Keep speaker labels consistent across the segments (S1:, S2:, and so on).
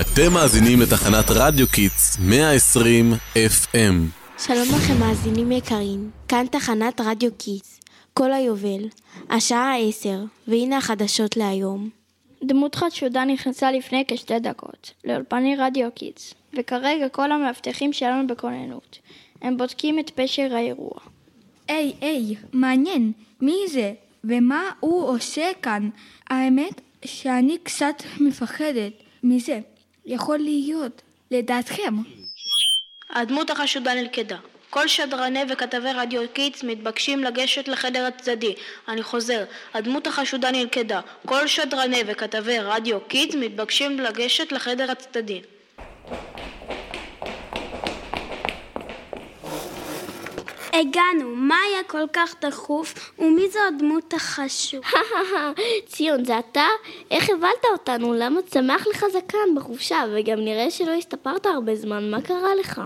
S1: אתם מאזינים לתחנת רדיו Kids 120 FM.
S2: שלום לכם מאזינים יקרים, כאן תחנת רדיו Kids, קול היובל, השעה עשר, והנה החדשות להיום.
S3: דמות חשודה נכנסה לפני כשתי דקות לאולפני רדיו Kids, וכרגע כל המאבטחים שלנו בכוננות. הם בודקים את פשר האירוע.
S4: היי, היי, מעניין, מי זה? ומה הוא עושה כאן? האמת שאני קצת מפחדת מזה. יכול להיות, לדעתכם.
S5: הדמות החשודה נלכדה. כל שדרני וכתבי רדיו Kids מתבקשים לגשת לחדר הצדדי. אני חוזר, הדמות החשודה נלכדה. כל שדרני וכתבי רדיו Kids מתבקשים לגשת לחדר הצדדי.
S6: הגענו, מה היה כל כך דחוף ומי זו הדמות החשובה?
S2: ציון, זה אתה? איך הבלת אותנו? למה צמח לך זקן בחופשה? וגם נראה שלא הסתפרת הרבה זמן, מה קרה לך?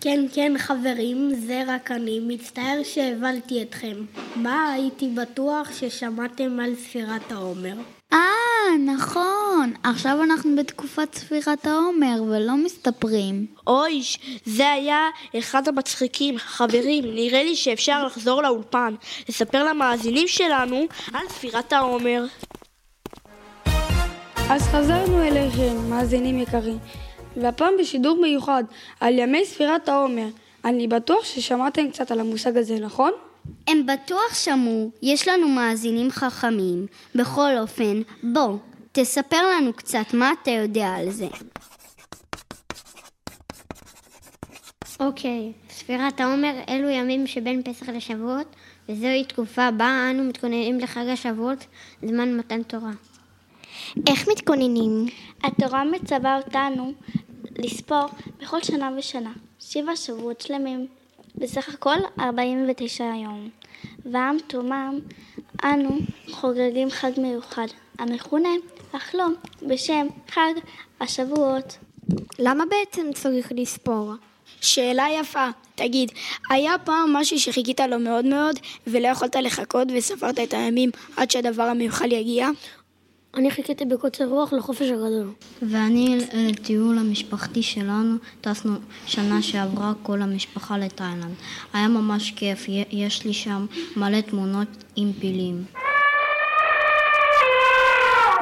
S7: כן, כן, חברים, זה רק אני. מצטער שהבלתי אתכם. מה, הייתי בטוח ששמעתם על ספירת העומר.
S8: אה, נכון. עכשיו אנחנו בתקופת ספירת העומר ולא מסתפרים.
S3: אוי, זה היה אחד המצחיקים. חברים, נראה לי שאפשר לחזור לאולפן, לספר למאזינים שלנו על ספירת העומר.
S9: אז חזרנו אליכם, מאזינים יקרים, והפעם בשידור מיוחד על ימי ספירת העומר. אני בטוח ששמעתם קצת על המושג הזה, נכון?
S8: הם בטוח שמעו, יש לנו מאזינים חכמים. בכל אופן, בוא, תספר לנו קצת מה אתה יודע על זה.
S10: אוקיי, ספירת העומר אלו ימים שבין פסח לשבועות, וזוהי תקופה בה אנו מתכוננים לחג השבועות, זמן מתן תורה.
S2: איך מתכוננים?
S3: התורה מצווה אותנו לספור בכל שנה ושנה, שבע שבועות שלמים. בסך הכל 49 יום. ועם תומם אנו חוגגים חג מיוחד, המכונה החלום בשם חג השבועות.
S10: למה בעצם צריך לספור?
S9: שאלה יפה. תגיד, היה פעם משהו שחיכית לו מאוד מאוד ולא יכולת לחכות וספרת את הימים עד שהדבר המיוחד יגיע?
S7: אני חיכיתי בקוצר רוח לחופש הגדול.
S11: ואני לטיול המשפחתי שלנו טסנו שנה שעברה כל המשפחה לתאילנד. היה ממש כיף, יש לי שם מלא תמונות עם פילים.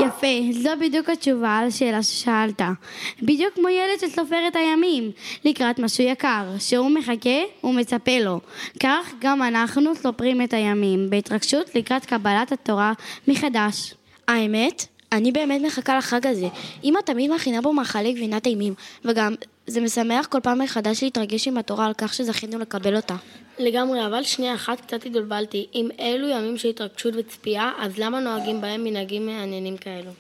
S12: יפה, זו בדיוק התשובה על השאלה ששאלת. בדיוק כמו ילד שסופר את הימים, לקראת משהו יקר, שהוא מחכה ומצפה לו. כך גם אנחנו סופרים את הימים, בהתרגשות לקראת קבלת התורה מחדש.
S3: האמת, אני באמת מחכה לחג הזה. אמא תמיד מכינה בו מאכלי גבינה טעימים, וגם זה משמח כל פעם מחדש להתרגש עם התורה על כך שזכינו לקבל אותה.
S7: לגמרי, אבל שנייה אחת קצת התבלבלתי. אם אלו ימים של התרגשות וצפייה, אז למה נוהגים בהם מנהגים מעניינים כאלו?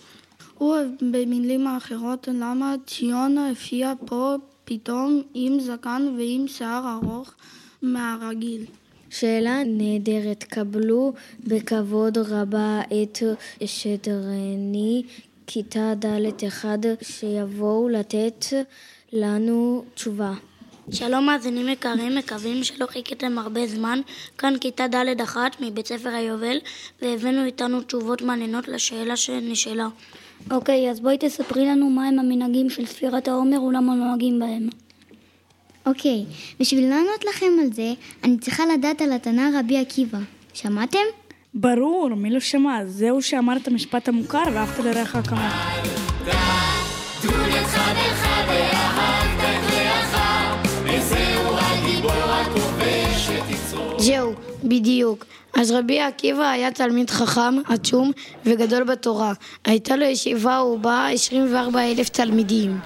S9: הוא במילים האחרות, למה ציון הופיע פה פתאום עם זקן ועם שיער ארוך מהרגיל?
S11: שאלה נהדרת, קבלו בכבוד רבה את שדרני כיתה ד' אחד שיבואו לתת לנו תשובה.
S5: שלום מאזינים יקרים, מקווים שלא חיכיתם הרבה זמן, כאן כיתה ד' אחת מבית ספר היובל והבאנו איתנו תשובות מעניינות לשאלה שנשאלה.
S10: אוקיי, אז בואי תספרי לנו מהם המנהגים של ספירת העומר ולמה נוהגים בהם.
S8: אוקיי, בשביל לענות לכם על זה, אני צריכה לדעת על התנא רבי עקיבא. שמעתם?
S9: ברור, מי לא שמע? זהו שאמר את המשפט המוכר, ואהבת לרעך כמוך.
S5: זהו, בדיוק. אז רבי עקיבא היה תלמיד חכם, עצום וגדול בתורה. הייתה לו ישיבה ובה 24 אלף תלמידים.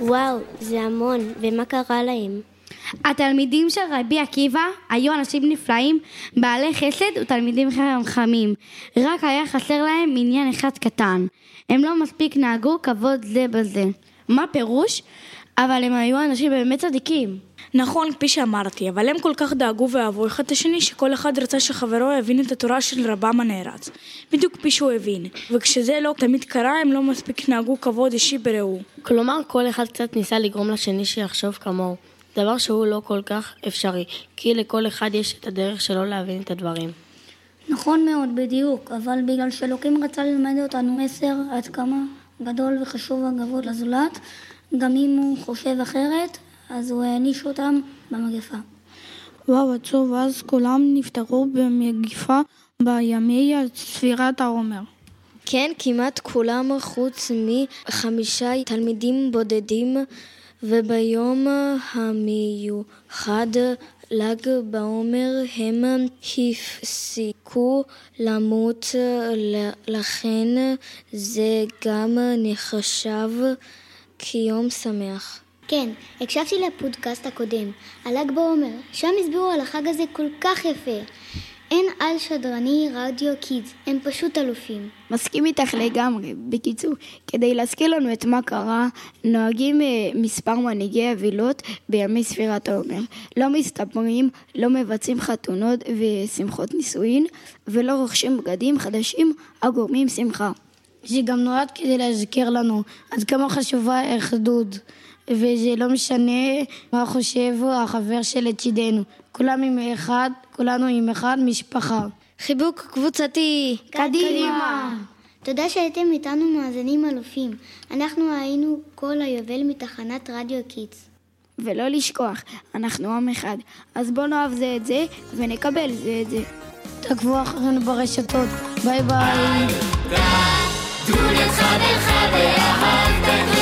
S10: וואו, זה המון, ומה קרה להם?
S12: התלמידים של רבי עקיבא היו אנשים נפלאים, בעלי חסד ותלמידים חכמים. רק היה חסר להם עניין אחד קטן. הם לא מספיק נהגו כבוד זה בזה.
S3: מה פירוש? אבל הם היו אנשים באמת צדיקים.
S9: נכון, כפי שאמרתי, אבל הם כל כך דאגו ואהבו אחד את השני שכל אחד רצה שחברו יבין את התורה של רבם הנערץ. בדיוק כפי שהוא הבין. וכשזה לא תמיד קרה, הם לא מספיק נהגו כבוד אישי ברעהו.
S7: כלומר, כל אחד קצת ניסה לגרום לשני שיחשוב כמוהו. דבר שהוא לא כל כך אפשרי, כי לכל אחד יש את הדרך שלו להבין את הדברים.
S10: נכון מאוד, בדיוק, אבל בגלל שאלוקים רצה ללמד אותנו מסר עד כמה
S13: גדול וחשוב וכבוד לזולת, גם אם הוא חושב אחרת, אז הוא העניש אותם במגפה.
S4: וואו, עצוב, אז כולם נפטרו במגיפה בימי ספירת העומר.
S14: כן, כמעט כולם חוץ מחמישה תלמידים בודדים, וביום המיוחד ל"ג בעומר הם הפסיקו למות, לכן זה גם נחשב כיום שמח.
S8: כן, הקשבתי לפודקאסט הקודם, על ל"ג בעומר, שם הסבירו על החג הזה כל כך יפה. אין על שדרני רדיו קידס, הם פשוט אלופים.
S15: מסכים איתך לגמרי. בקיצור, כדי להזכיר לנו את מה קרה, נוהגים אה, מספר מנהיגי אבילות בימי ספירת העומר. לא מסתפרים, לא מבצעים חתונות ושמחות נישואין, ולא רוכשים בגדים חדשים הגורמים שמחה.
S16: זה גם נועד כדי להזכיר לנו עד כמה חשובה האחדות. וזה לא משנה מה חושב החבר שלצידנו. כולנו עם אחד, כולנו עם אחד, משפחה.
S14: חיבוק קבוצתי.
S8: קדימה. תודה שהייתם איתנו מאזינים אלופים. אנחנו היינו קול היובל מתחנת רדיו Kids.
S15: ולא לשכוח, אנחנו עם אחד. אז בואו נאהב זה את זה ונקבל זה את זה.
S16: תעקבו אחרינו ברשתות. ביי ביי.
S17: ואהבת את רעך, וזהו